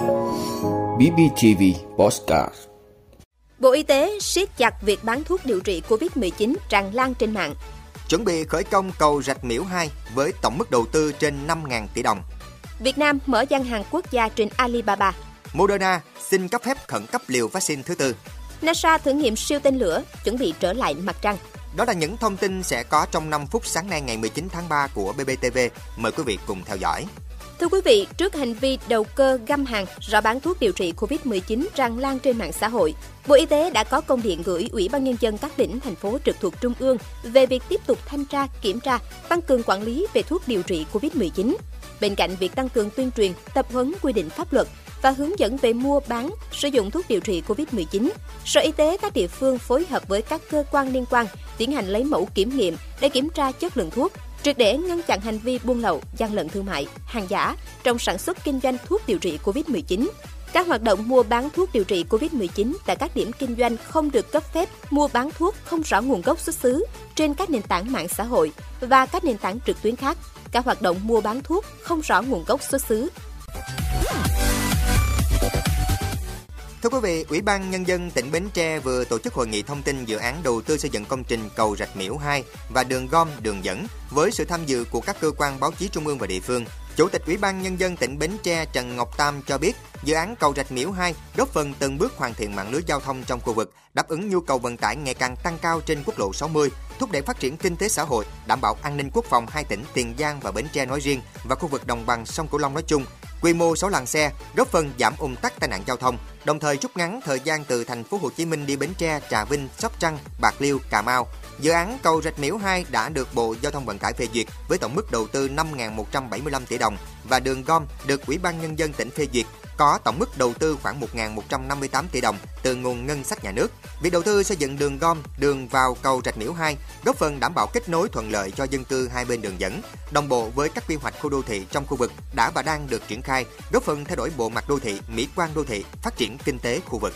BBTV Postcard Bộ Y tế siết chặt việc bán thuốc điều trị COVID-19 tràn lan trên mạng. Chuẩn bị khởi công cầu Rạch Miễu 2 với tổng mức đầu tư trên 5.000 tỷ đồng. Việt Nam mở gian hàng quốc gia trên Alibaba. Moderna xin cấp phép khẩn cấp liều vaccine thứ tư. NASA thử nghiệm siêu tên lửa, chuẩn bị trở lại mặt trăng. Đó là những thông tin sẽ có trong 5 phút sáng nay ngày 19 tháng 3 của BBTV. Mời quý vị cùng theo dõi. Thưa quý vị, trước hành vi đầu cơ găm hàng, rõ bán thuốc điều trị COVID-19 tràn lan trên mạng xã hội, Bộ Y tế đã có công điện gửi Ủy ban Nhân dân các tỉnh, thành phố trực thuộc Trung ương về việc tiếp tục thanh tra, kiểm tra, tăng cường quản lý về thuốc điều trị COVID-19. Bên cạnh việc tăng cường tuyên truyền, tập huấn quy định pháp luật và hướng dẫn về mua bán, sử dụng thuốc điều trị COVID-19, Sở Y tế các địa phương phối hợp với các cơ quan liên quan tiến hành lấy mẫu kiểm nghiệm để kiểm tra chất lượng thuốc, triệt để ngăn chặn hành vi buôn lậu, gian lận thương mại, hàng giả trong sản xuất kinh doanh thuốc điều trị COVID-19. Các hoạt động mua bán thuốc điều trị COVID-19 tại các điểm kinh doanh không được cấp phép mua bán thuốc không rõ nguồn gốc xuất xứ trên các nền tảng mạng xã hội và các nền tảng trực tuyến khác. Các hoạt động mua bán thuốc không rõ nguồn gốc xuất xứ Thưa quý vị, Ủy ban Nhân dân tỉnh Bến Tre vừa tổ chức hội nghị thông tin dự án đầu tư xây dựng công trình cầu Rạch Miễu 2 và đường gom, đường dẫn với sự tham dự của các cơ quan báo chí trung ương và địa phương. Chủ tịch Ủy ban Nhân dân tỉnh Bến Tre Trần Ngọc Tam cho biết, dự án cầu Rạch Miễu 2 góp phần từng bước hoàn thiện mạng lưới giao thông trong khu vực, đáp ứng nhu cầu vận tải ngày càng tăng cao trên quốc lộ 60, thúc đẩy phát triển kinh tế xã hội, đảm bảo an ninh quốc phòng hai tỉnh Tiền Giang và Bến Tre nói riêng và khu vực đồng bằng sông Cửu Long nói chung, quy mô 6 làn xe, góp phần giảm ủng tắc tai nạn giao thông, đồng thời rút ngắn thời gian từ thành phố Hồ Chí Minh đi Bến Tre, Trà Vinh, Sóc Trăng, Bạc Liêu, Cà Mau. Dự án cầu Rạch Miễu 2 đã được Bộ Giao thông Vận tải phê duyệt với tổng mức đầu tư 5.175 tỷ đồng và đường gom được Ủy ban Nhân dân tỉnh phê duyệt có tổng mức đầu tư khoảng 1.158 tỷ đồng từ nguồn ngân sách nhà nước. Việc đầu tư xây dựng đường gom, đường vào cầu Rạch Miễu 2 góp phần đảm bảo kết nối thuận lợi cho dân cư hai bên đường dẫn, đồng bộ với các quy hoạch khu đô thị trong khu vực đã và đang được triển khai, góp phần thay đổi bộ mặt đô thị, mỹ quan đô thị, phát triển kinh tế khu vực.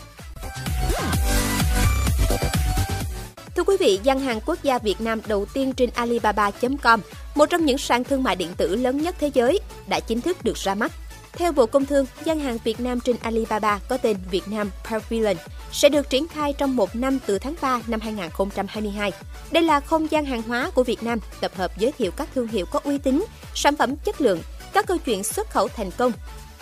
Thưa quý vị, gian hàng quốc gia Việt Nam đầu tiên trên Alibaba.com, một trong những sàn thương mại điện tử lớn nhất thế giới, đã chính thức được ra mắt. Theo Bộ Công Thương, gian hàng Việt Nam trên Alibaba có tên Việt Nam Pavilion sẽ được triển khai trong một năm từ tháng 3 năm 2022. Đây là không gian hàng hóa của Việt Nam, tập hợp giới thiệu các thương hiệu có uy tín, sản phẩm chất lượng, các câu chuyện xuất khẩu thành công,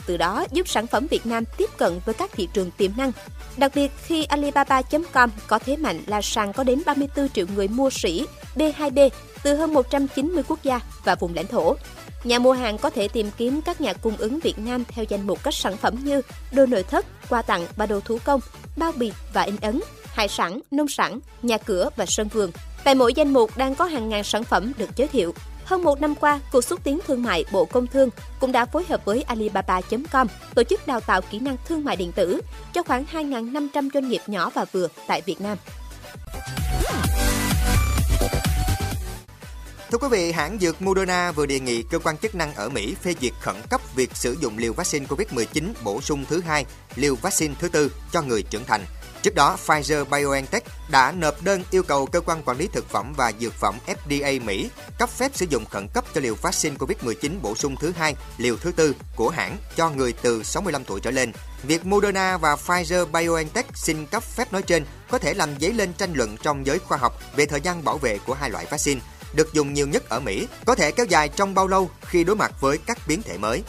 từ đó giúp sản phẩm Việt Nam tiếp cận với các thị trường tiềm năng. Đặc biệt khi Alibaba.com có thế mạnh là sàn có đến 34 triệu người mua sỉ B2B từ hơn 190 quốc gia và vùng lãnh thổ. Nhà mua hàng có thể tìm kiếm các nhà cung ứng Việt Nam theo danh mục các sản phẩm như đồ nội thất, quà tặng và đồ thủ công, bao bì và in ấn, hải sản, nông sản, nhà cửa và sân vườn. Tại mỗi danh mục đang có hàng ngàn sản phẩm được giới thiệu. Hơn một năm qua, Cục xúc tiến thương mại Bộ Công Thương cũng đã phối hợp với Alibaba.com tổ chức đào tạo kỹ năng thương mại điện tử cho khoảng 2.500 doanh nghiệp nhỏ và vừa tại Việt Nam. Thưa quý vị, hãng dược Moderna vừa đề nghị cơ quan chức năng ở Mỹ phê duyệt khẩn cấp việc sử dụng liều vaccine COVID-19 bổ sung thứ hai, liều vaccine thứ tư cho người trưởng thành. Trước đó, Pfizer BioNTech đã nộp đơn yêu cầu cơ quan quản lý thực phẩm và dược phẩm FDA Mỹ cấp phép sử dụng khẩn cấp cho liều vaccine COVID-19 bổ sung thứ hai, liều thứ tư của hãng cho người từ 65 tuổi trở lên. Việc Moderna và Pfizer BioNTech xin cấp phép nói trên có thể làm dấy lên tranh luận trong giới khoa học về thời gian bảo vệ của hai loại vaccine được dùng nhiều nhất ở Mỹ, có thể kéo dài trong bao lâu khi đối mặt với các biến thể mới.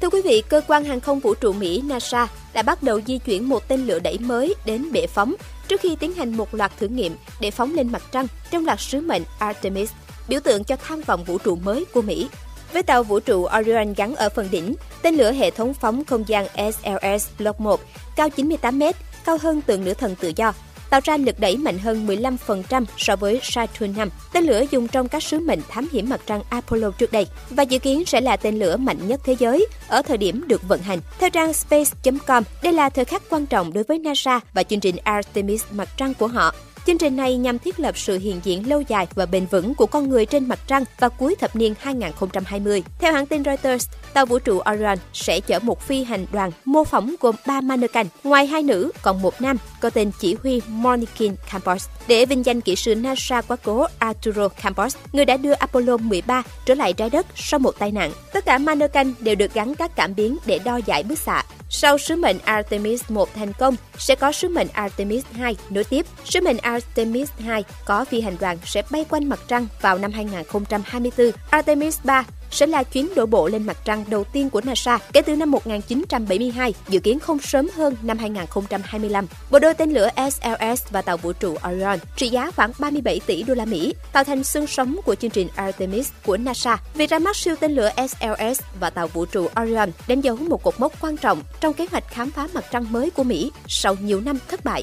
Thưa quý vị, cơ quan hàng không vũ trụ Mỹ NASA đã bắt đầu di chuyển một tên lửa đẩy mới đến bệ phóng trước khi tiến hành một loạt thử nghiệm để phóng lên mặt trăng trong loạt sứ mệnh Artemis, biểu tượng cho tham vọng vũ trụ mới của Mỹ. Với tàu vũ trụ Orion gắn ở phần đỉnh, tên lửa hệ thống phóng không gian SLS Block 1 cao 98 m, cao hơn tượng nữ thần tự do, tạo ra lực đẩy mạnh hơn 15% so với Saturn V, tên lửa dùng trong các sứ mệnh thám hiểm mặt trăng Apollo trước đây, và dự kiến sẽ là tên lửa mạnh nhất thế giới ở thời điểm được vận hành. Theo trang space.com, đây là thời khắc quan trọng đối với NASA và chương trình Artemis mặt trăng của họ. Chương trình này nhằm thiết lập sự hiện diện lâu dài và bền vững của con người trên mặt trăng vào cuối thập niên 2020. Theo hãng tin Reuters, tàu vũ trụ Orion sẽ chở một phi hành đoàn mô phỏng gồm 3 mannequin. Ngoài hai nữ, còn một nam có tên chỉ huy Monikin Campos để vinh danh kỹ sư NASA quá cố Arturo Campos, người đã đưa Apollo 13 trở lại trái đất sau một tai nạn. Tất cả mannequin đều được gắn các cảm biến để đo giải bức xạ. Sau sứ mệnh Artemis 1 thành công, sẽ có sứ mệnh Artemis 2 nối tiếp. Sứ mệnh Artemis Artemis 2 có phi hành đoàn sẽ bay quanh mặt trăng vào năm 2024. Artemis 3 sẽ là chuyến đổ bộ lên mặt trăng đầu tiên của NASA kể từ năm 1972, dự kiến không sớm hơn năm 2025. Bộ đôi tên lửa SLS và tàu vũ trụ Orion trị giá khoảng 37 tỷ đô la Mỹ, tạo thành xương sống của chương trình Artemis của NASA. Việc ra mắt siêu tên lửa SLS và tàu vũ trụ Orion đánh dấu một cột mốc quan trọng trong kế hoạch khám phá mặt trăng mới của Mỹ sau nhiều năm thất bại.